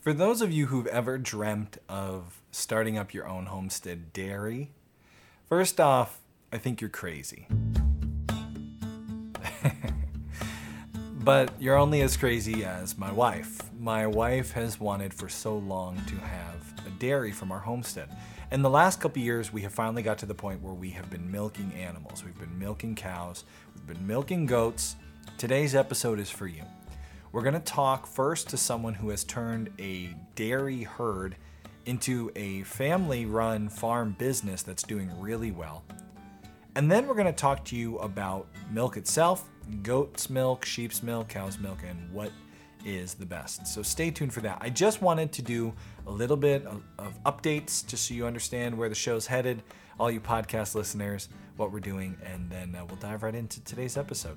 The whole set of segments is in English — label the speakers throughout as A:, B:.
A: For those of you who've ever dreamt of starting up your own homestead dairy, first off, I think you're crazy. but you're only as crazy as my wife. My wife has wanted for so long to have a dairy from our homestead. In the last couple years, we have finally got to the point where we have been milking animals. We've been milking cows, we've been milking goats. Today's episode is for you. We're going to talk first to someone who has turned a dairy herd into a family run farm business that's doing really well. And then we're going to talk to you about milk itself goat's milk, sheep's milk, cow's milk, and what is the best. So stay tuned for that. I just wanted to do a little bit of, of updates just so you understand where the show's headed, all you podcast listeners, what we're doing, and then uh, we'll dive right into today's episode.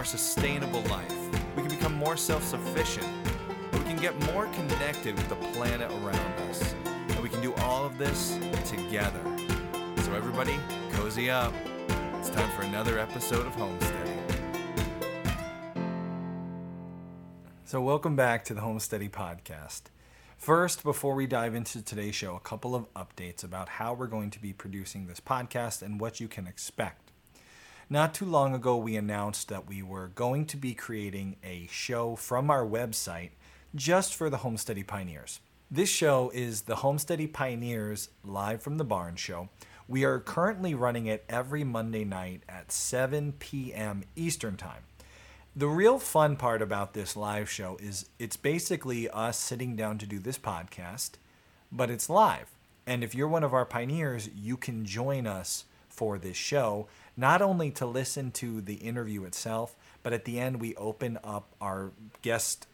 A: More sustainable life. We can become more self sufficient. We can get more connected with the planet around us. And we can do all of this together. So, everybody, cozy up. It's time for another episode of Homesteady. So, welcome back to the Homesteady Podcast. First, before we dive into today's show, a couple of updates about how we're going to be producing this podcast and what you can expect. Not too long ago, we announced that we were going to be creating a show from our website just for the Homesteady Pioneers. This show is the Homesteady Pioneers Live from the Barn show. We are currently running it every Monday night at 7 p.m. Eastern Time. The real fun part about this live show is it's basically us sitting down to do this podcast, but it's live. And if you're one of our pioneers, you can join us for this show, not only to listen to the interview itself, but at the end, we open up our guest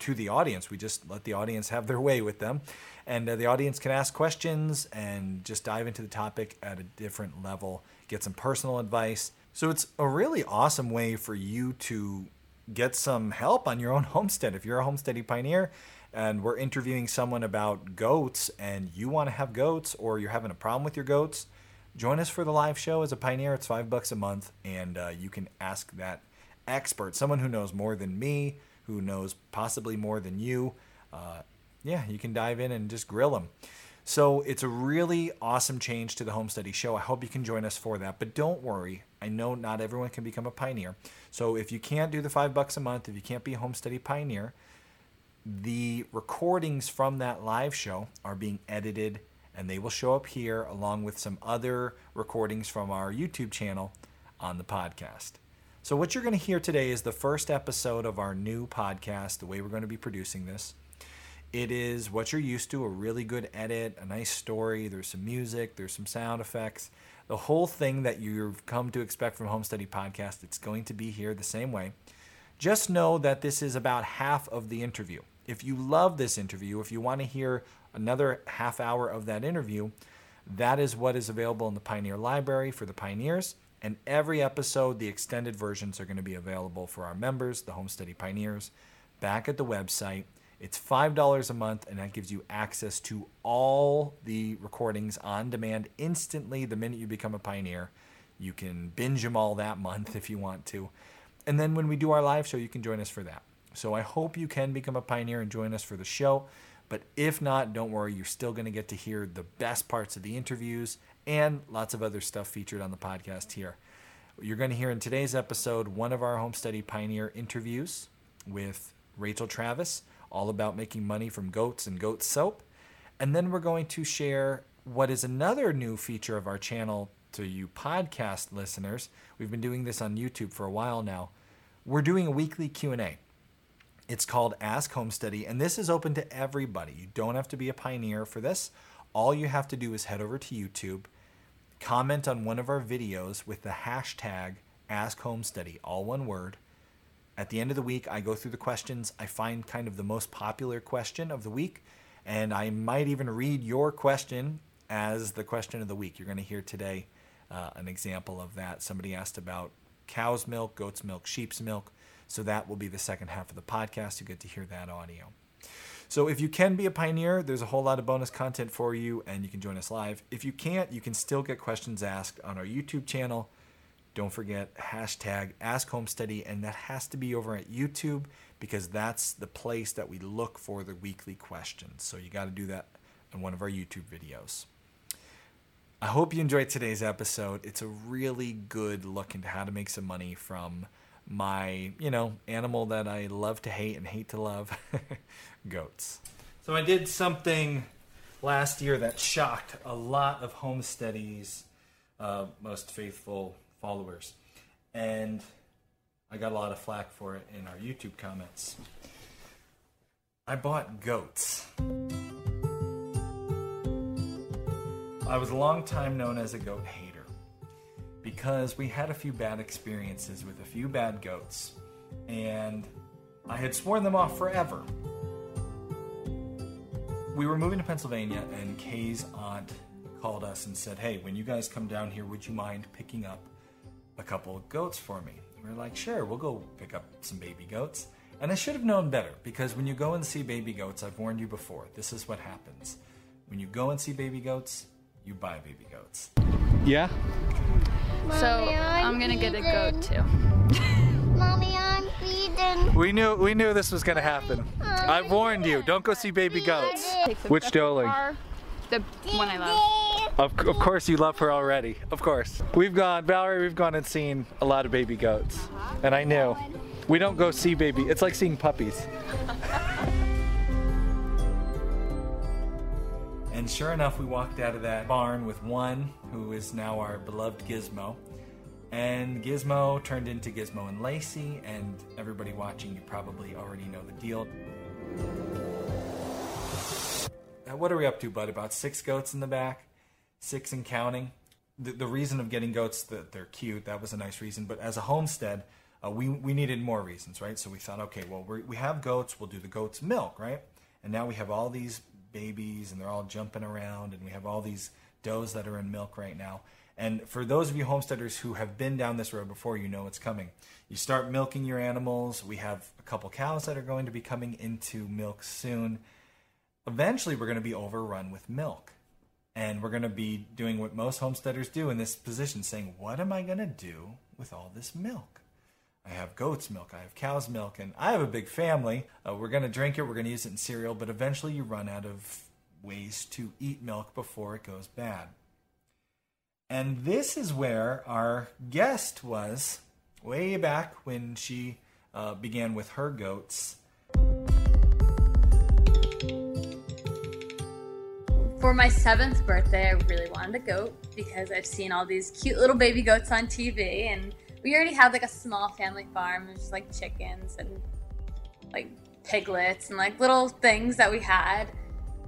A: to the audience. We just let the audience have their way with them. And uh, the audience can ask questions and just dive into the topic at a different level, get some personal advice. So it's a really awesome way for you to get some help on your own homestead. If you're a homesteady pioneer and we're interviewing someone about goats and you want to have goats or you're having a problem with your goats, join us for the live show as a pioneer. It's five bucks a month and uh, you can ask that expert, someone who knows more than me, who knows possibly more than you. Uh, yeah, you can dive in and just grill them. So it's a really awesome change to the Homesteady Show. I hope you can join us for that. But don't worry, I know not everyone can become a pioneer. So if you can't do the five bucks a month, if you can't be a Homesteady Pioneer, the recordings from that live show are being edited and they will show up here along with some other recordings from our YouTube channel on the podcast. So, what you're going to hear today is the first episode of our new podcast, the way we're going to be producing this. It is what you're used to a really good edit, a nice story. There's some music, there's some sound effects. The whole thing that you've come to expect from Homesteady Podcast, it's going to be here the same way. Just know that this is about half of the interview. If you love this interview, if you want to hear another half hour of that interview, that is what is available in the Pioneer Library for the Pioneers. And every episode, the extended versions are going to be available for our members, the Homesteady Pioneers, back at the website. It's $5 a month, and that gives you access to all the recordings on demand instantly the minute you become a pioneer. You can binge them all that month if you want to. And then when we do our live show, you can join us for that. So I hope you can become a pioneer and join us for the show. But if not, don't worry, you're still going to get to hear the best parts of the interviews and lots of other stuff featured on the podcast here. You're going to hear in today's episode one of our Homesteady Pioneer interviews with Rachel Travis, all about making money from goats and goat soap. And then we're going to share what is another new feature of our channel to you podcast listeners. We've been doing this on YouTube for a while now. We're doing a weekly Q&A. It's called Ask Homesteady, and this is open to everybody. You don't have to be a pioneer for this. All you have to do is head over to YouTube, comment on one of our videos with the hashtag Ask Homesteady, all one word. At the end of the week, I go through the questions. I find kind of the most popular question of the week, and I might even read your question as the question of the week. You're going to hear today uh, an example of that. Somebody asked about cow's milk, goat's milk, sheep's milk. So that will be the second half of the podcast. You get to hear that audio. So if you can be a pioneer, there's a whole lot of bonus content for you, and you can join us live. If you can't, you can still get questions asked on our YouTube channel. Don't forget hashtag Ask Homesteady, and that has to be over at YouTube because that's the place that we look for the weekly questions. So you got to do that in one of our YouTube videos. I hope you enjoyed today's episode. It's a really good look into how to make some money from my, you know, animal that I love to hate and hate to love, goats. So I did something last year that shocked a lot of Homesteady's uh, most faithful followers. And I got a lot of flack for it in our YouTube comments. I bought goats. I was a long time known as a goat hater because we had a few bad experiences with a few bad goats, and I had sworn them off forever. We were moving to Pennsylvania, and Kay's aunt called us and said, Hey, when you guys come down here, would you mind picking up a couple of goats for me? we are like, Sure, we'll go pick up some baby goats. And I should have known better because when you go and see baby goats, I've warned you before, this is what happens. When you go and see baby goats, you buy baby goats.
B: Yeah?
C: So I'm gonna get a goat too.
D: Mommy, I'm feeding.
A: We knew we knew this was gonna happen. I warned you. Don't go see baby goats. Which doeling?
C: The one I love.
A: Of, of course you love her already. Of course. We've gone, Valerie. We've gone and seen a lot of baby goats, and I knew. We don't go see baby. It's like seeing puppies. And sure enough, we walked out of that barn with one who is now our beloved Gizmo. And Gizmo turned into Gizmo and Lacey, and everybody watching, you probably already know the deal. Now, what are we up to, bud? About six goats in the back? Six and counting? The, the reason of getting goats, that they're cute, that was a nice reason. But as a homestead, uh, we, we needed more reasons, right? So we thought, okay, well, we we have goats, we'll do the goat's milk, right? And now we have all these babies and they're all jumping around and we have all these does that are in milk right now. And for those of you homesteaders who have been down this road before, you know what's coming. You start milking your animals. We have a couple cows that are going to be coming into milk soon. Eventually, we're going to be overrun with milk. And we're going to be doing what most homesteaders do in this position saying, What am I going to do with all this milk? I have goat's milk, I have cow's milk, and I have a big family. Uh, we're going to drink it, we're going to use it in cereal, but eventually you run out of ways to eat milk before it goes bad. And this is where our guest was way back when she uh, began with her goats.
C: For my seventh birthday, I really wanted a goat because I've seen all these cute little baby goats on TV and we already had like a small family farm, just like chickens and like piglets and like little things that we had.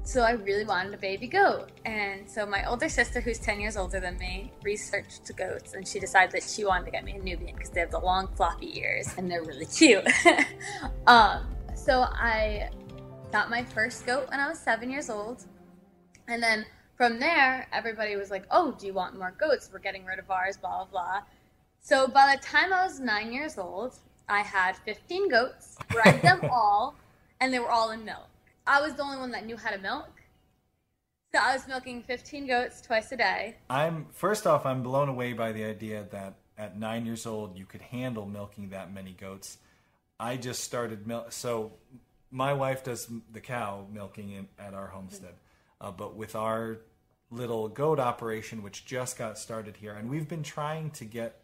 C: So I really wanted a baby goat. And so my older sister, who's 10 years older than me, researched goats and she decided that she wanted to get me a Nubian because they have the long floppy ears and they're really cute. um, so I got my first goat when I was seven years old. And then from there, everybody was like, oh, do you want more goats? We're getting rid of ours, blah, blah, blah. So by the time I was nine years old, I had 15 goats, bred them all, and they were all in milk. I was the only one that knew how to milk. So I was milking 15 goats twice a day.
A: I'm first off, I'm blown away by the idea that at nine years old you could handle milking that many goats. I just started milk, so my wife does the cow milking in, at our homestead, uh, but with our little goat operation, which just got started here, and we've been trying to get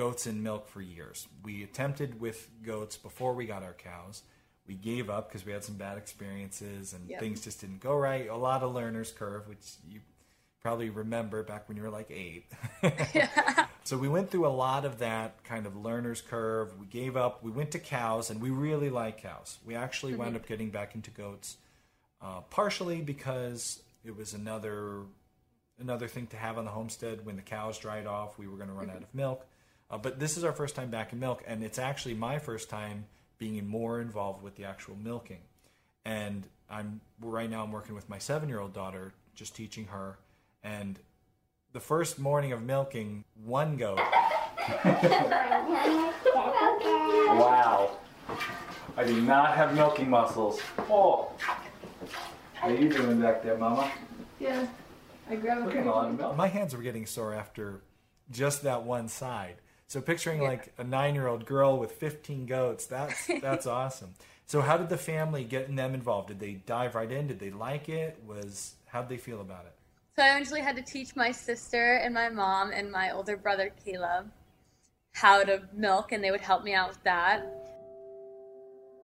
A: goats in milk for years. We attempted with goats before we got our cows. We gave up because we had some bad experiences and
C: Yep.
A: things just didn't go right. A lot of learner's curve, which you probably remember back when you were like eight. yeah. So we went through a lot of that kind of learner's curve. We gave up. We went to cows, and we really like cows. We actually wound up getting back into goats, uh, partially because it was another another thing to have on the homestead. When the cows dried off, we were going to run out of milk. Uh, but this is our first time back in milk, and it's actually my first time being more involved with the actual milking. And I'm right now I'm working with my seven year old daughter, just teaching her. And the first morning of milking, one goat. Wow. I do not have milking muscles. Oh. How you doing back there, Mama?
E: Yeah. I grab
A: Looking a lot of milk. My hands were getting sore after just that one side. So picturing like a nine-year-old girl with 15 goats, that's that's awesome. So how did the family get them involved? Did they dive right in? Did they like it? Was how'd they feel about it?
C: So I eventually had to teach my sister and my mom and my older brother Caleb how to milk, and they would help me out with that.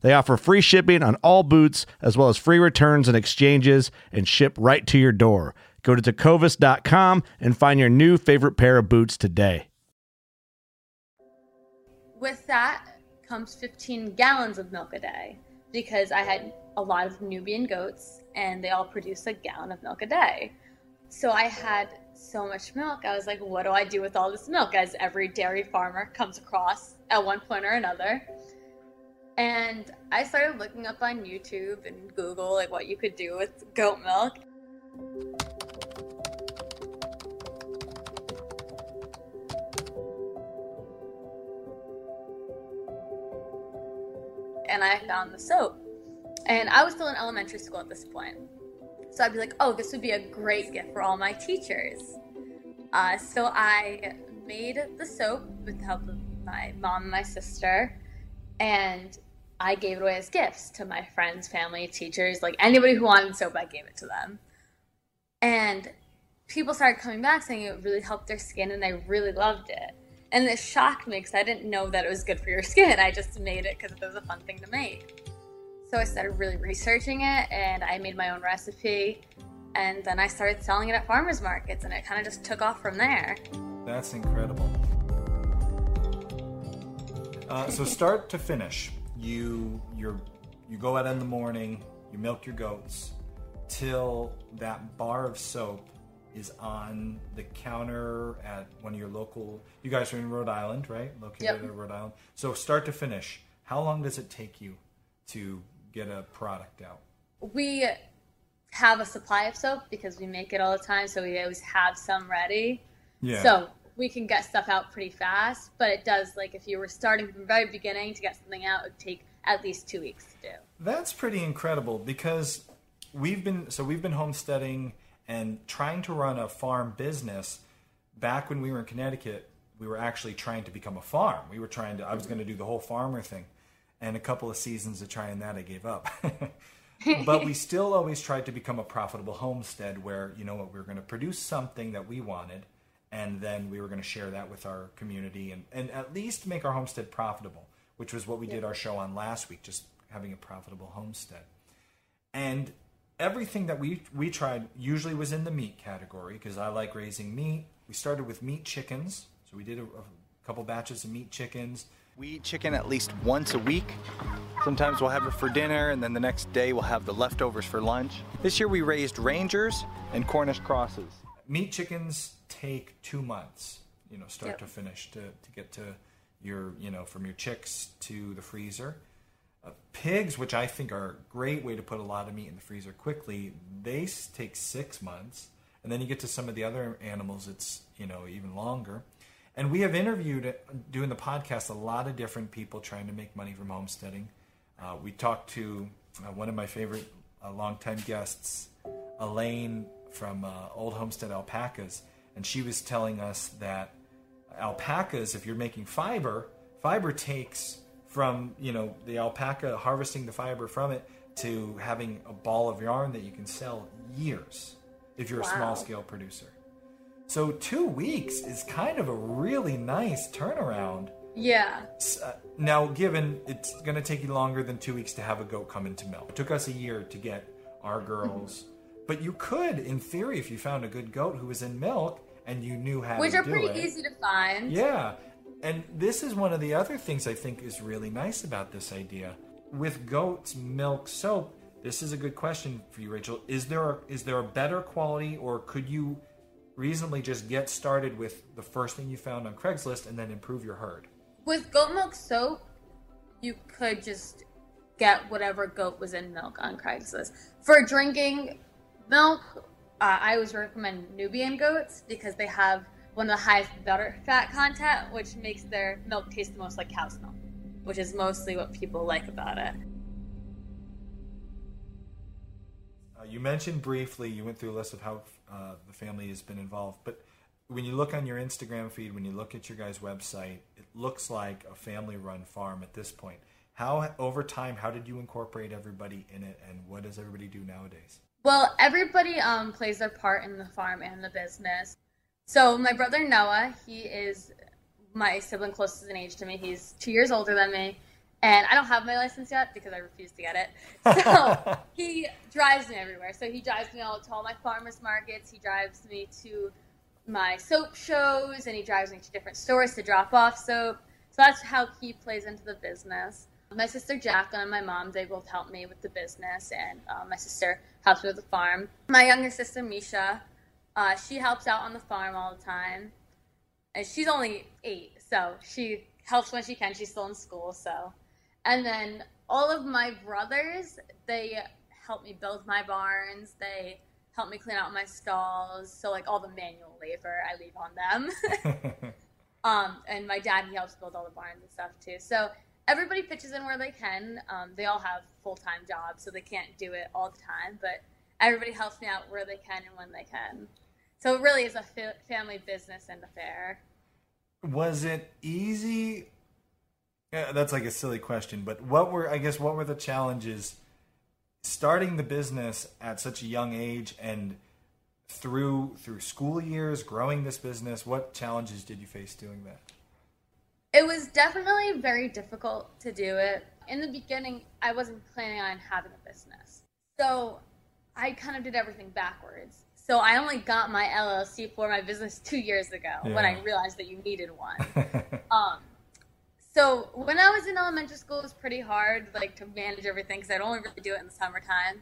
F: They offer free shipping on all boots, as well as free returns and exchanges, and ship right to your door. Go to tecovas.com and find your new favorite pair of boots today.
C: With that comes 15 gallons of milk a day because I had a lot of Nubian goats and they all produce a gallon of milk a day. So I had so much milk. I was like, what do I do with all this milk? As every dairy farmer comes across at one point or another. And I started looking up on YouTube and Google like what you could do with goat milk. and I found the soap. And I was still in elementary school at this point. So I'd be like, oh, this would be a great gift for all my teachers. Uh, so I made the soap with the help of my mom and my sister. And I gave it away as gifts to my friends, family, teachers, like anybody who wanted soap, I gave it to them. And people started coming back saying it really helped their skin and they really loved it. And it shocked me because I didn't know that it was good for your skin. I just made it because it was a fun thing to make. So I started really researching it and I made my own recipe. And then I started selling it at farmers markets and it kind of just took off from there.
A: That's incredible. Uh, so start to finish, you you you go out in the morning, you milk your goats till that bar of soap is on the counter at one of your local. You guys are in Rhode Island, right? Located
C: Yep.
A: in Rhode Island. So start to finish, how long does it take you to get a product out?
C: We have a supply of soap because we make it all the time, so we always have some ready.
A: Yeah.
C: So we can get stuff out pretty fast, but it does like if you were starting from the very beginning to get something out, it would take at least two weeks to do.
A: That's pretty incredible because we've been so we've been homesteading and trying to run a farm business. Back when we were in Connecticut, we were actually trying to become a farm. We were trying to I was going to do the whole farmer thing. And a couple of seasons of trying that I gave up. but we still always tried to become a profitable homestead where, you know what, we were going to produce something that we wanted and then we were going to share that with our community and, and at least make our homestead profitable, which was what we did our show on last week, just having a profitable homestead. And everything that we we tried usually was in the meat category because I like raising meat. We started with meat chickens, so we did a, a couple batches of meat chickens.
G: We eat chicken at least once a week. Sometimes we'll have it for dinner, and then the next day we'll have the leftovers for lunch. This year we raised Rangers and Cornish crosses.
A: Meat chickens take two months, you know, start
C: Yep.
A: to finish to, to get to your, you know, from your chicks to the freezer. Uh, pigs, which I think are a great way to put a lot of meat in the freezer quickly, they take six months. And then you get to some of the other animals, it's, you know, even longer. And we have interviewed, uh, doing the podcast, a lot of different people trying to make money from homesteading. Uh, we talked to uh, one of my favorite uh, longtime guests, Elaine from uh, Old Homestead Alpacas, and she was telling us that alpacas, if you're making fiber, fiber takes from you know the alpaca harvesting the fiber from it to having a ball of yarn that you can sell years if you're a
C: Wow.
A: small scale producer. So two weeks is kind of a really nice turnaround.
C: Yeah.
A: Uh, now, given it's going to take you longer than two weeks to have a goat come into milk, it took us a year to get our girls. But you could, in theory, if you found a good goat who was in milk and you knew how to, do it.
C: Which are pretty easy to find.
A: Yeah. And this is one of the other things I think is really nice about this idea. With goat's milk soap, this is a good question for you, Rachel. Is there a, is there a better quality, or could you reasonably just get started with the first thing you found on Craigslist and then improve your herd?
C: With goat milk soap, you could just get whatever goat was in milk on Craigslist. For drinking milk, uh, I always recommend Nubian goats because they have one of the highest butter fat content, which makes their milk taste the most like cow's milk, which is mostly what people like about it.
A: Uh, you mentioned briefly, you went through a list of how uh, the family has been involved, but when you look on your Instagram feed, when you look at your guys' website, it looks like a family run farm at this point. How, over time, how did you incorporate everybody in it, and what does everybody do nowadays?
C: Well, everybody um, plays their part in the farm and the business. So my brother Noah, he is my sibling closest in age to me. He's two years older than me, and I don't have my license yet because I refuse to get it. So he drives me everywhere. So he drives me all to all my farmers markets. He drives me to my soap shows, and he drives me to different stores to drop off soap. So that's how he plays into the business. My sister Jacqueline and my mom, they both help me with the business, and uh, my sister helps me with the farm. My younger sister Misha, uh, she helps out on the farm all the time, and she's only eight, so she helps when she can. She's still in school, so. And then all of my brothers, they help me build my barns. They help me clean out my stalls. So like all the manual labor, I leave on them. Um, and my dad, he helps build all the barns and stuff too. So everybody pitches in where they can. Um, they all have full time jobs, so they can't do it all the time, but everybody helps me out where they can and when they can. So it really is a fa- family business and affair.
A: Was it easy? Yeah, that's like a silly question, but what were I guess what were the challenges starting the business at such a young age and through through school years, growing this business? What challenges did you face doing that?
C: It was definitely very difficult to do it. In the beginning, I wasn't planning on having a business. So I kind of did everything backwards. So I only got my LLC for my business two years ago when I realized that you needed one. um, so when I was in elementary school, it was pretty hard, like to manage everything because I'd only really do it in the summertime.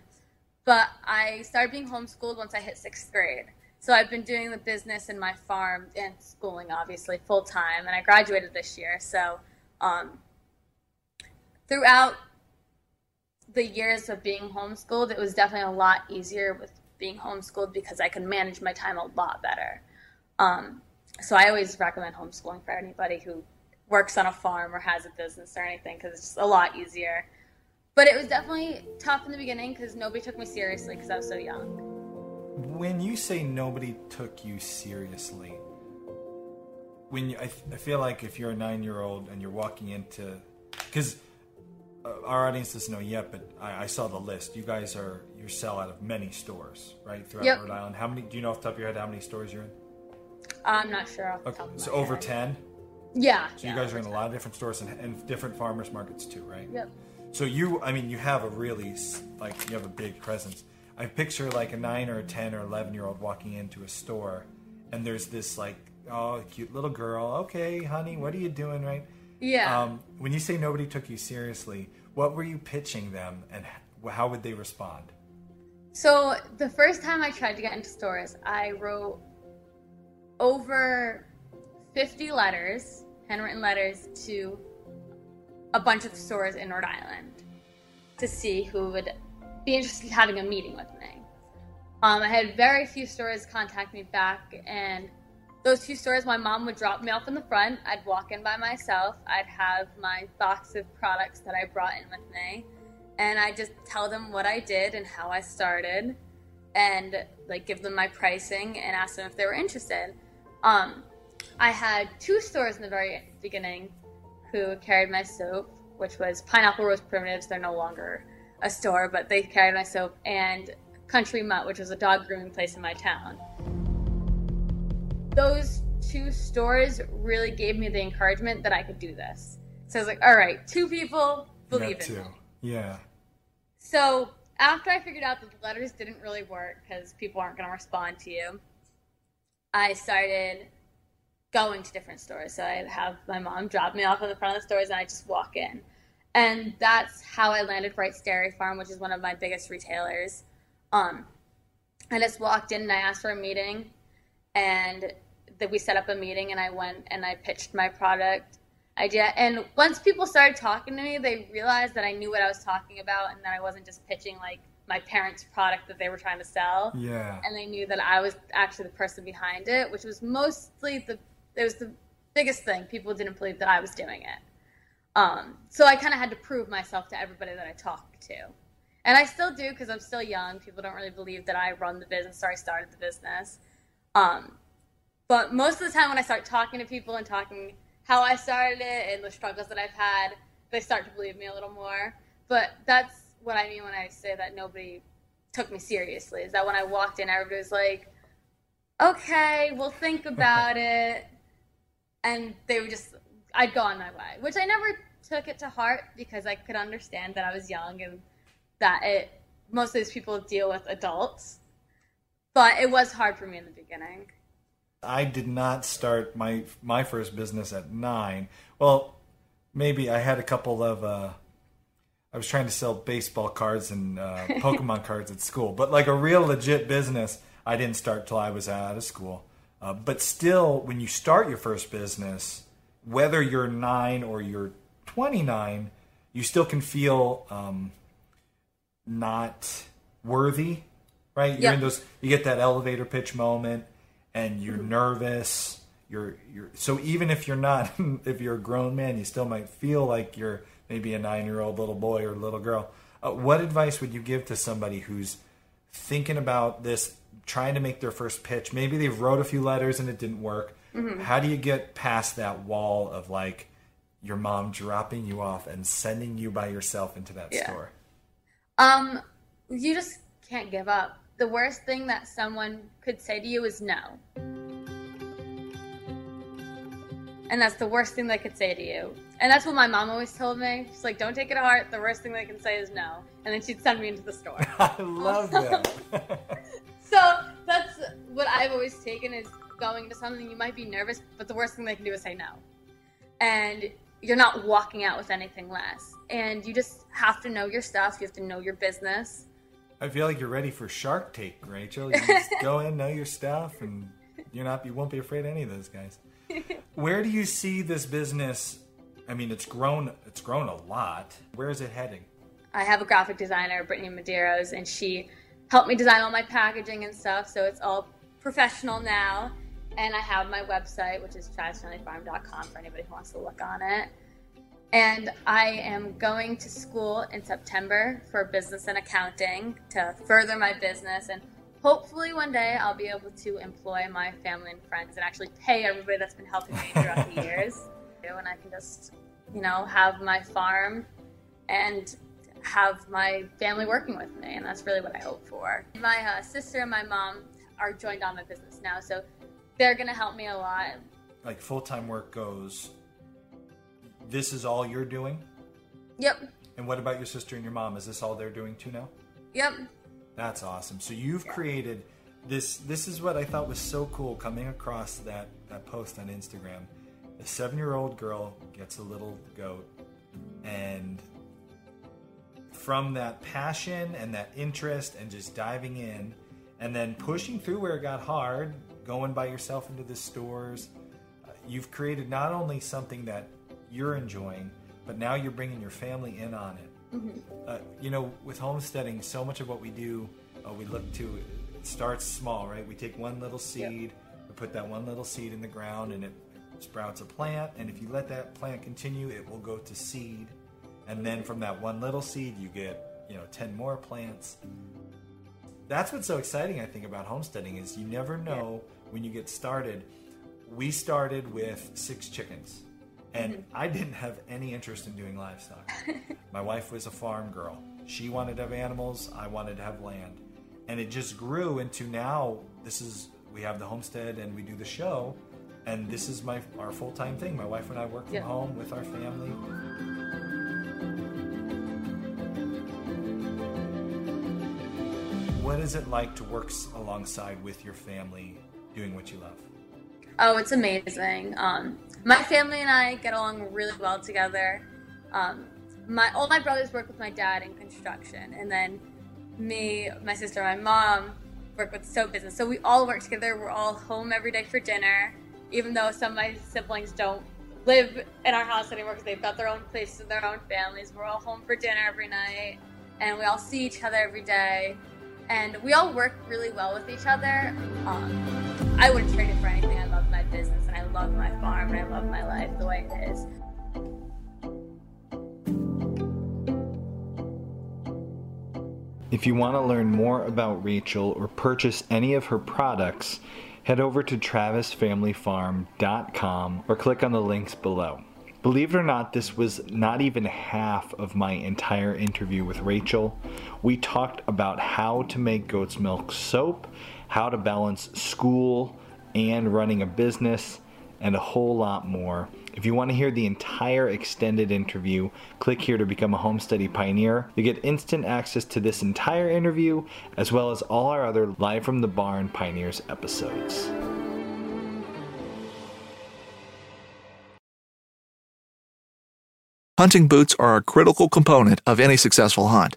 C: But I started being homeschooled once I hit sixth grade. So I've been doing the business and my farm and schooling, obviously, full time. And I graduated this year. So um, throughout the years of being homeschooled, it was definitely a lot easier with being homeschooled because I could manage my time a lot better. Um, so I always recommend homeschooling for anybody who works on a farm or has a business or anything because it's just a lot easier. But it was definitely tough in the beginning because nobody took me seriously because I was so young.
A: When you say nobody took you seriously, when you, I, I feel like if you're a nine year old and you're walking into, because uh, our audience doesn't know yet, but I, I saw the list. You guys are you sell out of many stores, right, throughout
C: Yep.
A: Rhode Island. How many? Do you know off the top of your head how many stores you're in?
C: I'm not sure. Off the
A: Okay,
C: top of
A: so over
C: head.
A: 10?
C: Yeah.
A: So you guys are in a lot of different stores and, and different farmers markets too, right?
C: Yep.
A: So you, I mean, you have a really like you have a big presence. I picture like a nine or a ten or eleven year old walking into a store, and there's this like oh cute little girl. Okay, honey, what are you doing, right?
C: Yeah.
A: Um, when you say nobody took you seriously, what were you pitching them, and how would they respond?
C: So the first time I tried to get into stores, I wrote over 50 letters, handwritten letters to a bunch of stores in Rhode Island to see who would be interested in having a meeting with me. Um, I had very few stores contact me back, and those few stores, my mom would drop me off in the front. I'd walk in by myself. I'd have my box of products that I brought in with me, and I just tell them what I did and how I started, and like give them my pricing and ask them if they were interested. Um, I had two stores in the very beginning who carried my soap, which was Pineapple Rose Primitives. They're no longer a store, but they carried my soap, and Country Mutt, which was a dog grooming place in my town. Those two stores really gave me the encouragement that I could do this. So I was like, all right, two people believe in me.
A: Yeah.
C: So after I figured out that the letters didn't really work because people aren't going to respond to you, I started going to different stores. So I'd have my mom drop me off at the front of the stores and I just walk in. And that's how I landed Wright's Dairy Farm, which is one of my biggest retailers. Um, I just walked in and I asked for a meeting, and that we set up a meeting, and I went and I pitched my product idea. And once people started talking to me, they realized that I knew what I was talking about, and that I wasn't just pitching like my parents' product that they were trying to sell
A: Yeah.
C: and they knew that I was actually the person behind it, which was mostly the it was the biggest thing. People didn't believe that I was doing it. Um, so I kind of had to prove myself to everybody that I talked to, and I still do because I'm still young. People don't really believe that I run the business or I started the business. Um, but most of the time, when I start talking to people and talking how I started it and the struggles that I've had, they start to believe me a little more. But that's what I mean when I say that nobody took me seriously. Is that when I walked in, everybody was like, "Okay, we'll think about it," and they would just, I'd go on my way, which I never took it to heart because I could understand that I was young and that it most of these people deal with adults. But it was hard for me in the beginning.
A: I did not start my my first business at nine. Well, maybe I had a couple of. Uh, I was trying to sell baseball cards and uh, Pokemon cards at school, but like a real legit business, I didn't start till I was out of school. Uh, but still, when you start your first business, whether you're nine or you're 29, you still can feel um, not worthy, right? You're in those. You get that elevator pitch moment, and you're nervous. You're you're so even if you're not if you're a grown man, you still might feel like you're maybe a nine year old little boy or little girl. Uh, what advice would you give to somebody who's thinking about this, trying to make their first pitch? Maybe they wrote a few letters and it didn't work. How do you get past that wall of like your mom dropping you off and sending you by yourself into that
C: Yeah.
A: store?
C: Um, you just can't give up. The worst thing that someone could say to you is no. And that's the worst thing they could say to you. And that's what my mom always told me. She's like, don't take it to heart. The worst thing they can say is no. And then she'd send me into the store.
A: I love that.
C: so that's what I've always taken is going into something you might be nervous, but the worst thing they can do is say no. And you're not walking out with anything less. And you just have to know your stuff. You have to know your business.
A: I feel like you're ready for Shark Tank, Rachel. You just go in, know your stuff, and you're not. You won't be afraid of any of those guys. Where do you see this business? I mean, it's grown. It's grown a lot. Where is it heading?
C: I have a graphic designer, Brittany Medeiros, and she helped me design all my packaging and stuff. So it's all professional now. And I have my website, which is travisfamilyfarm.com for anybody who wants to look on it. And I am going to school in September for business and accounting to further my business. And hopefully one day I'll be able to employ my family and friends and actually pay everybody that's been helping me throughout the years. And I can just, you know, have my farm and have my family working with me, and that's really what I hope for. My uh, sister and my mom are joined on my business now, so they're gonna help me a lot.
A: Like full time work goes. This is all you're doing.
C: Yep.
A: And what about your sister and your mom? Is this all they're doing too now?
C: Yep.
A: That's awesome. So you've created this. This is what I thought was so cool coming across that that post on Instagram. A seven-year-old girl gets a little goat, and from that passion and that interest and just diving in, and then pushing through where it got hard, going by yourself into the stores, uh, you've created not only something that you're enjoying, but now you're bringing your family in on it. Uh, you know, with homesteading, so much of what we do, uh, we look to it starts small, right? We take one little seed, we put that one little seed in the ground, and it sprouts a plant. And if you let that plant continue, it will go to seed, and then from that one little seed, you get you know ten more plants. That's what's so exciting, I think, about homesteading is you never know when you get started. We started with six chickens, and mm-hmm. I didn't have any interest in doing livestock. My wife was a farm girl. She wanted to have animals. I wanted to have land, and it just grew into now. This is we have the homestead and we do the show, and this is my our full time thing. My wife and I work from
C: Yeah.
A: home with our family. What is it like to work alongside with your family doing what you love?
C: Oh, it's amazing. Um, my family and I get along really well together. Um, my all my brothers work with my dad in construction, and then me, my sister, my mom work with soap business. So we all work together. We're all home every day for dinner, even though some of my siblings don't live in our house anymore because they've got their own places and their own families. We're all home for dinner every night, and we all see each other every day, and we all work really well with each other. Um, I wouldn't trade it for anything. I love my business and I love my farm and I love my life the way it is.
G: If you want to learn more about Rachel or purchase any of her products, head over to travisfamilyfarm.com or click on the links below. Believe it or not, this was not even half of my entire interview with Rachel. We talked about how to make goat's milk soap, how to balance school and running a business, and a whole lot more. If you want to hear the entire extended interview, click here to become a Homesteady Pioneer. You get instant access to this entire interview, as well as all our other Live from the Barn Pioneers episodes.
B: Hunting boots are a critical component of any successful hunt.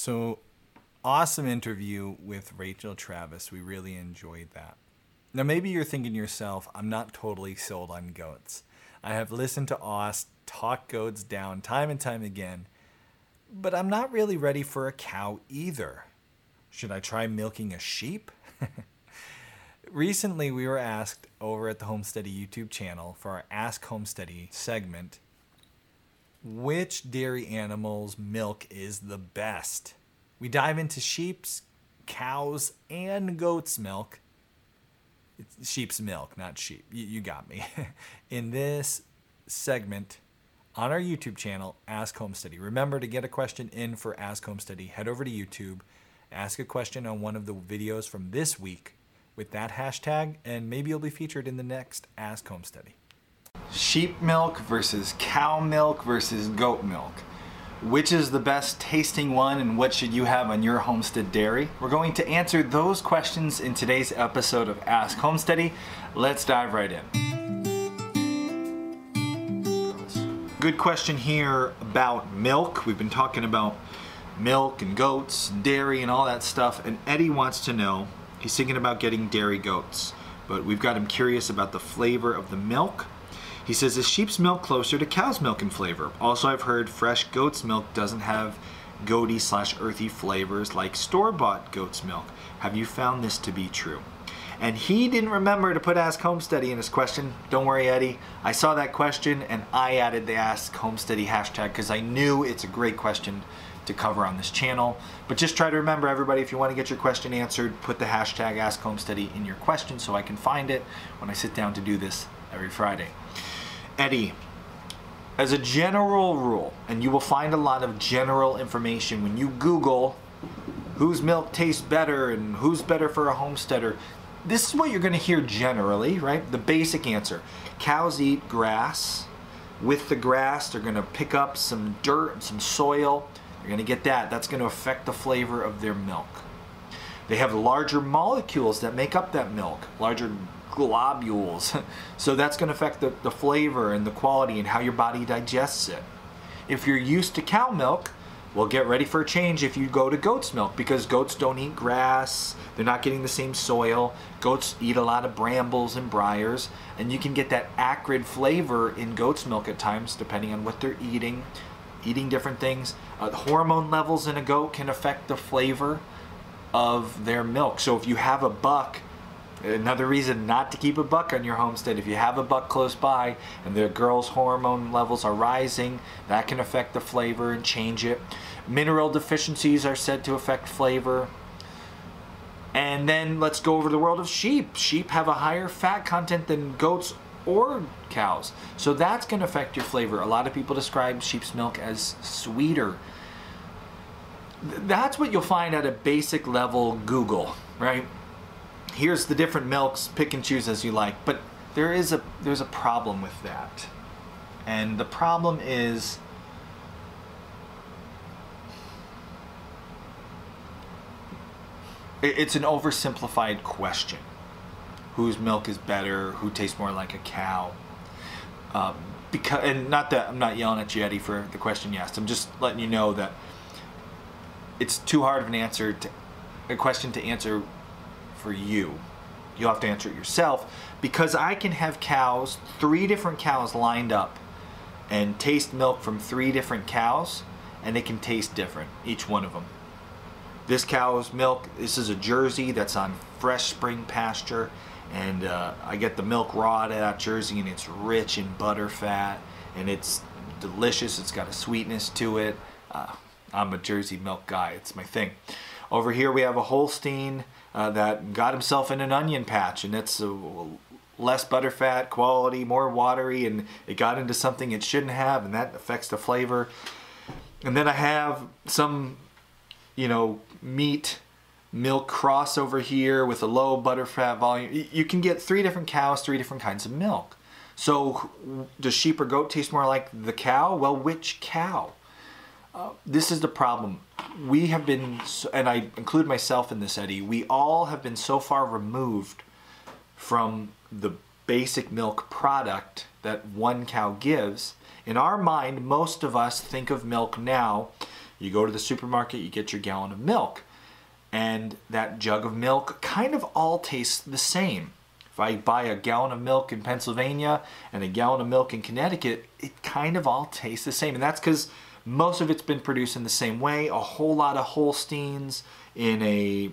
A: So, awesome interview with Rachel Travis. We really enjoyed that. Now, maybe you're thinking to yourself, I'm not totally sold on goats. I have listened to Oz talk goats down time and time again, but I'm not really ready for a cow either. Should I try milking a sheep? Recently, we were asked over at the Homesteady YouTube channel for our Ask Homesteady segment which dairy animal's milk is the best. We dive into sheep's, cows, and goat's milk. It's sheep's milk, not sheep. You, you got me. In this segment on our YouTube channel, Ask Homesteady. Remember to get a question in for Ask Homesteady. Head over to YouTube, ask a question on one of the videos from this week with that hashtag, and maybe you'll be featured in the next Ask Homesteady sheep milk versus cow milk versus goat milk. Which is the best tasting one and what should you have on your homestead dairy? We're going to answer those questions in today's episode of Ask Homesteady. Let's dive right in. Good question here about milk. We've been talking about milk and goats, dairy, and all that stuff. And Eddie wants to know he's thinking about getting dairy goats, but we've got him curious about the flavor of the milk. He says, Is sheep's milk closer to cow's milk in flavor? Also, I've heard fresh goat's milk doesn't have goaty slash earthy flavors like store bought goat's milk. Have you found this to be true? And he didn't remember to put Ask Homesteady in his question. Don't worry, Eddie. I saw that question and I added the Ask Homesteady hashtag because I knew it's a great question to cover on this channel. But just try to remember, everybody, if you want to get your question answered, put the hashtag Ask Homesteady in your question so I can find it when I sit down to do this every Friday. Eddie, as a general rule, and you will find a lot of general information when you Google whose milk tastes better and who's better for a homesteader. This is what you're going to hear generally, right? The basic answer cows eat grass. With the grass, they're going to pick up some dirt and some soil. You're going to get that. That's going to affect the flavor of their milk. They have larger molecules that make up that milk, larger globules. so that's going to affect the, the flavor and the quality and how your body digests it. If you're used to cow milk, well, get ready for a change if you go to goat's milk because goats don't eat grass. They're not getting the same soil. Goats eat a lot of brambles and briars, and you can get that acrid flavor in goat's milk at times depending on what they're eating, eating different things. Uh, hormone levels in a goat can affect the flavor of their milk. So if you have a buck Another reason not to keep a buck on your homestead. If you have a buck close by and the girl's hormone levels are rising, that can affect the flavor and change it. Mineral deficiencies are said to affect flavor. And then let's go over the world of sheep. Sheep have a higher fat content than goats or cows. So that's going to affect your flavor. A lot of people describe sheep's milk as sweeter. That's what you'll find at a basic level Google, right? Here's the different milks, pick and choose as you like. But there is a there's a problem with that. And the problem is it's an oversimplified question. Whose milk is better? Who tastes more like a cow? Um, because and not that I'm not yelling at you, Eddie, for the question you asked. I'm just letting you know that it's too hard of an answer to a question to answer for you. You'll have to answer it yourself because I can have cows, three different cows lined up, and taste milk from three different cows, and they can taste different, each one of them. This cow's milk, this is a Jersey that's on fresh spring pasture, and uh, I get the milk raw out of that Jersey, and it's rich in butter fat, and it's delicious. It's got a sweetness to it. Uh, I'm a Jersey milk guy, it's my thing. Over here we have a Holstein uh, that got himself in an onion patch, and it's a, less butterfat quality, more watery, and it got into something it shouldn't have, and that affects the flavor. And then I have some, you know, meat milk cross over here with a low butterfat volume. You can get three different cows, three different kinds of milk. So, does sheep or goat taste more like the cow? Well, which cow? This is the problem. We have been, and I include myself in this, Eddie, we all have been so far removed from the basic milk product that one cow gives. In our mind, most of us think of milk now. You go to the supermarket, you get your gallon of milk, and that jug of milk kind of all tastes the same. If I buy a gallon of milk in Pennsylvania and a gallon of milk in Connecticut, it kind of all tastes the same. And that's because most of it's been produced in the same way. A whole lot of Holsteins in a,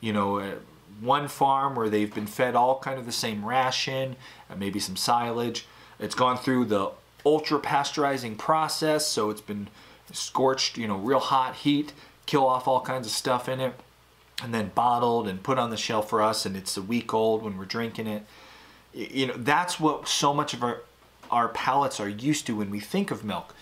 A: you know, a, one farm where they've been fed all kind of the same ration, uh, maybe some silage. It's gone through the ultra pasteurizing process, so it's been scorched, you know, real hot heat, kill off all kinds of stuff in it, and then bottled and put on the shelf for us, and it's a week old when we're drinking it. You know, that's what so much of our our palates are used to when we think of milk.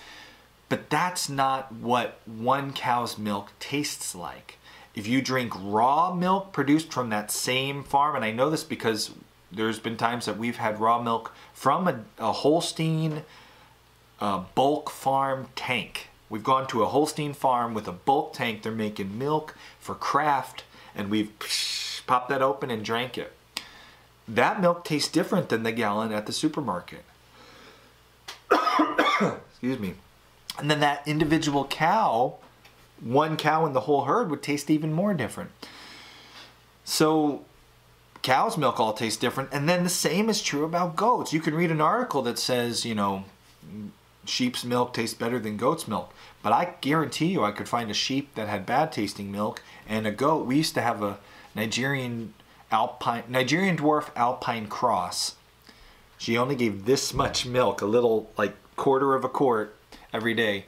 A: But that's not what one cow's milk tastes like. If you drink raw milk produced from that same farm, and I know this because there's been times that we've had raw milk from a, a Holstein uh, bulk farm tank. We've gone to a Holstein farm with a bulk tank. They're making milk for Kraft, and we've psh, popped that open and drank it. That milk tastes different than the gallon at the supermarket. Excuse me. And then that individual cow, one cow in the whole herd, would taste even more different. So cow's milk all tastes different. And then the same is true about goats. You can read an article that says, you know, sheep's milk tastes better than goat's milk. But I guarantee you, I could find a sheep that had bad tasting milk and a goat. We used to have a Nigerian Alpine Nigerian dwarf Alpine cross. She only gave this much milk, a little like quarter of a quart every day.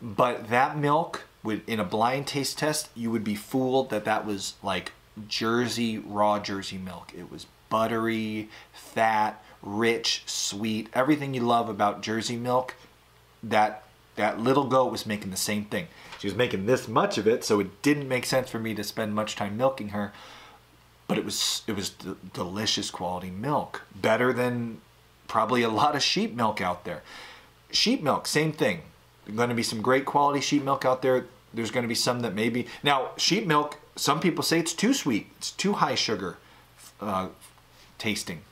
A: But that milk would in a blind taste test, you would be fooled that that was like Jersey raw Jersey milk. It was buttery, fat, rich, sweet, everything you love about Jersey milk. That that little goat was making the same thing. She was making this much of it, so it didn't make sense for me to spend much time milking her. But it was it was delicious quality milk, better than probably a lot of sheep milk out there. Sheep milk, same thing. There's going to be some great quality sheep milk out there. There's going to be some that maybe now sheep milk. Some people say it's too sweet. It's too high sugar uh, tasting.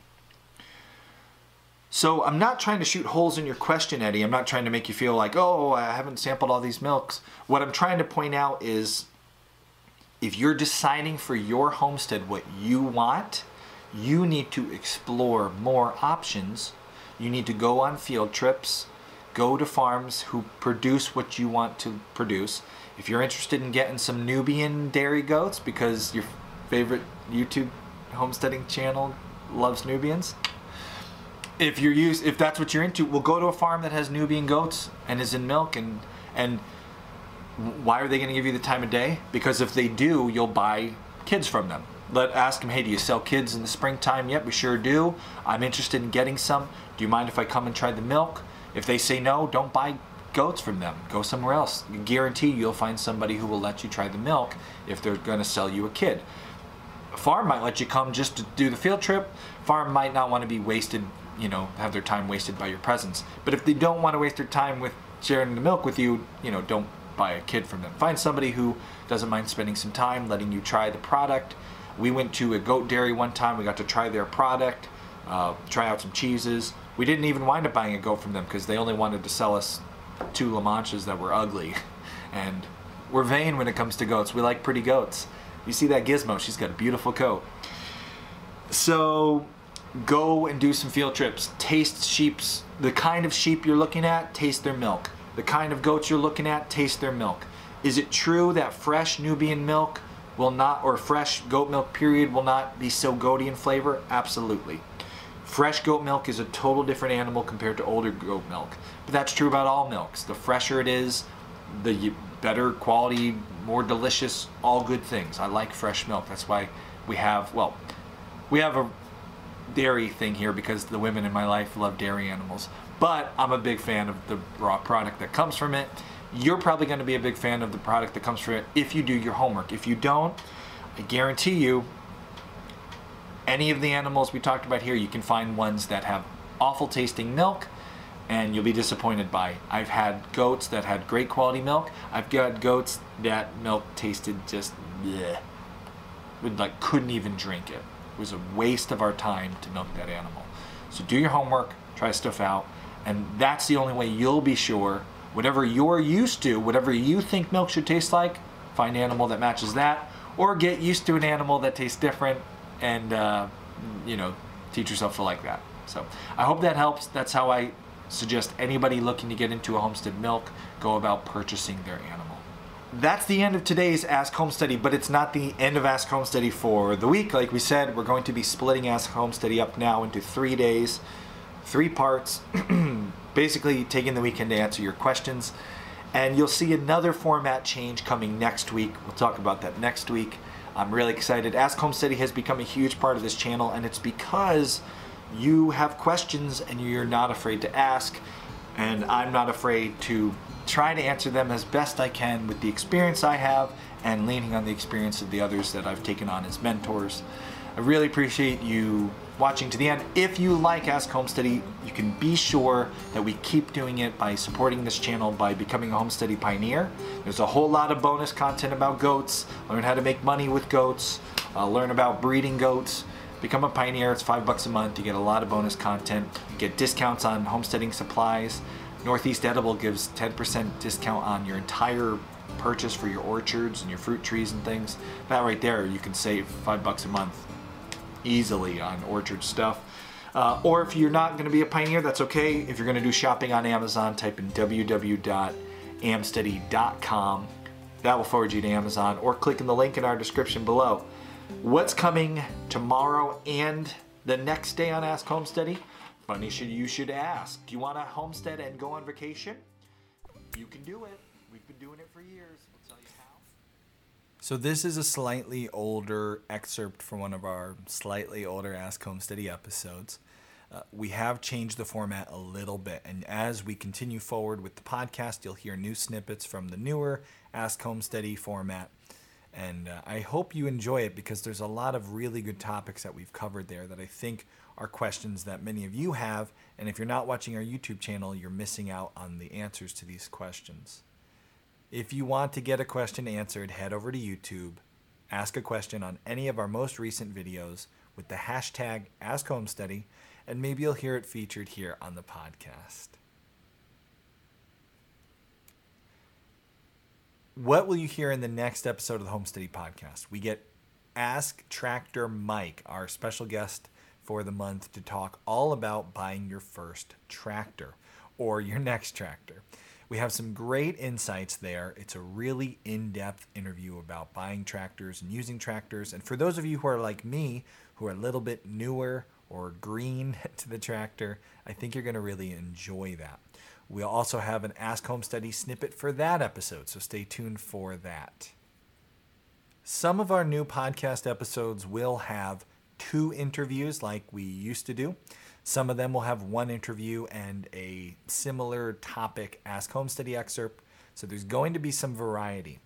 A: So I'm not trying to shoot holes in your question, Eddie. I'm not trying to make you feel like, oh, I haven't sampled all these milks. What I'm trying to point out is if you're deciding for your homestead what you want, you need to explore more options. You need to go on field trips, go to farms who produce what you want to produce. If you're interested in getting some Nubian dairy goats because your favorite YouTube homesteading channel loves Nubians, if you're used if that's what you're into we'll go to a farm that has nubian goats and is in milk and and why are they going to give you the time of day? Because if they do you'll buy kids from them. Let ask them hey do you sell kids in the springtime yep we sure do. I'm interested in getting some. Do you mind if i come and try the milk if they say no don't buy goats from them go somewhere else guarantee you'll find somebody who will let you try the milk if they're going to sell you a kid farm might let you come just to do the field trip farm might not want to be wasted you know have their time wasted by your presence. But if they don't want to waste their time with sharing the milk with you, you know, don't buy a kid from them. Find somebody who doesn't mind spending some time letting you try the product. We went to a goat dairy one time. We got to try their product, uh, try out some cheeses. We didn't even wind up buying a goat from them because they only wanted to sell us two La Manchas that were ugly. And we're vain when it comes to goats. We like pretty goats. You see that gizmo? She's got a beautiful coat. So go and do some field trips. Taste sheep's the kind of sheep you're looking at, taste their milk. The kind of goats you're looking at, taste their milk. Is it true that fresh Nubian milk will not or fresh goat milk period will not be so goaty in flavor? Absolutely. Fresh goat milk is a total different animal compared to older goat milk. But that's true about all milks. The fresher it is, the better quality, more delicious, all good things. I like fresh milk. That's why we have, well, we have a dairy thing here because the women in my life love dairy animals. But I'm a big fan of the raw product that comes from it. You're probably going to be a big fan of the product that comes from it if you do your homework. If you don't, I guarantee you, any of the animals we talked about here, you can find ones that have awful tasting milk and you'll be disappointed by. I've had goats that had great quality milk. I've got goats that milk tasted just bleh. Would like couldn't even drink it. It was a waste of our time to milk that animal. So do your homework, try stuff out, and that's the only way you'll be sure. Whatever you're used to, whatever you think milk should taste like, find an animal that matches that, or get used to an animal that tastes different, and uh, you know, teach yourself to like that. So I hope that helps. That's how I suggest anybody looking to get into a homestead milk go about purchasing their animal that's the end of today's Ask Homesteady, but it's not the end of Ask Homesteady for the week. Like we said, we're going to be splitting Ask Homesteady up now into three days, three parts, basically taking the weekend to answer your questions. And you'll see another format change coming next week. We'll talk about that next week. I'm really excited. Ask Homesteady has become a huge part of this channel, and it's because you have questions and you're not afraid to ask. And I'm not afraid to try to answer them as best I can with the experience I have and leaning on the experience of the others that I've taken on as mentors. I really appreciate you watching to the end. If you like Ask Homesteady, you can be sure that we keep doing it by supporting this channel by becoming a Homesteady Pioneer. There's a whole lot of bonus content about goats, learn how to make money with goats, uh, learn about breeding goats. Become a pioneer, it's five bucks a month. You get a lot of bonus content, you get discounts on homesteading supplies. Northeast Edible gives 10% discount on your entire purchase for your orchards and your fruit trees and things. That right there, you can save five bucks a month easily on orchard stuff. Uh, or if you're not going to be a pioneer, that's okay. If you're going to do shopping on Amazon, type in www.amsteady.com. That will forward you to Amazon, or click in the link in our description below.
G: What's coming tomorrow and the next day on Ask Homesteady? Funny should you should ask. Do you want to homestead and go on vacation? You can do it. We've been doing it for years. We'll tell you how.
A: So this is a slightly older excerpt from one of our slightly older Ask Homesteady episodes. Uh, we have changed the format a little bit, and as we continue forward with the podcast, you'll hear new snippets from the newer Ask Homesteady format. And uh, I hope you enjoy it because there's a lot of really good topics that we've covered there that I think are questions that many of you have. And if you're not watching our YouTube channel, you're missing out on the answers to these questions. If you want to get a question answered, head over to YouTube, ask a question on any of our most recent videos with the hashtag AskHomesteady, and maybe you'll hear it featured here on the podcast. What will you hear in the next episode of the Homesteady podcast? We get Ask Tractor Mike, our special guest for the month, to talk all about buying your first tractor or your next tractor. We have some great insights there. It's a really in depth interview about buying tractors and using tractors. And for those of you who are like me, who are a little bit newer or green to the tractor, I think you're going to really enjoy that. We'll also have an Ask Homesteady snippet for that episode, so stay tuned for that. Some of our new podcast episodes will have two interviews like we used to do. Some of them will have one interview and a similar topic Ask Homesteady excerpt, so there's going to be some variety.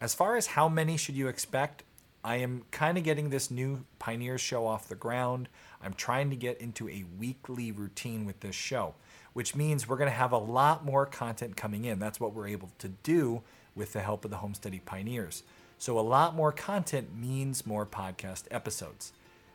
A: As far as how many should you expect, I am kind of getting this new Pioneers show off the ground. I'm trying to get into a weekly routine with this show which means we're going to have a lot more content coming in. That's what we're able to do with the help of the Homesteady Pioneers. So, a lot more content means more podcast episodes.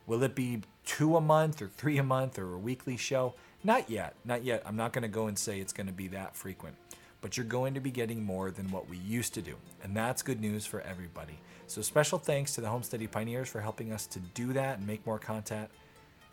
A: Will it be two a month or three a month or a weekly show? Not yet. Not yet. I'm not going to go and say it's going to be that frequent. But you're going to be getting more than what we used to do. And that's good news for everybody. So, special thanks to the Homesteady Pioneers for helping us to do that and make more content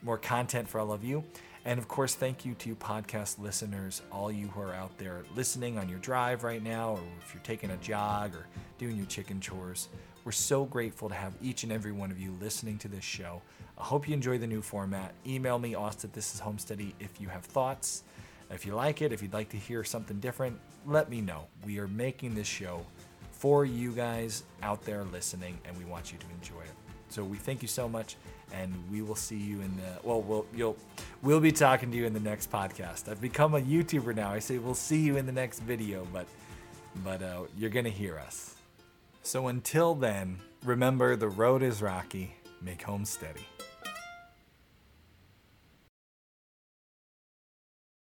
A: more content for all of you. And of course, thank you to podcast listeners, all you who are out there listening on your drive right now, or if you're taking a jog or doing your chicken chores. We're so grateful to have each and every one of you listening to this show. I hope you enjoy the new format. Email me, Austin, this is Homesteady, if you have thoughts. If you like it, if you'd like to hear something different, let me know. We are making this show for you guys out there listening, and we want you to enjoy it. So we thank you so much, and we will see you in the well. We'll you'll we'll be talking to you in the next podcast. I've become a YouTuber now. I say we'll see you in the next video, but but uh, you're gonna hear us. So until then, remember the road is rocky. Make home steady.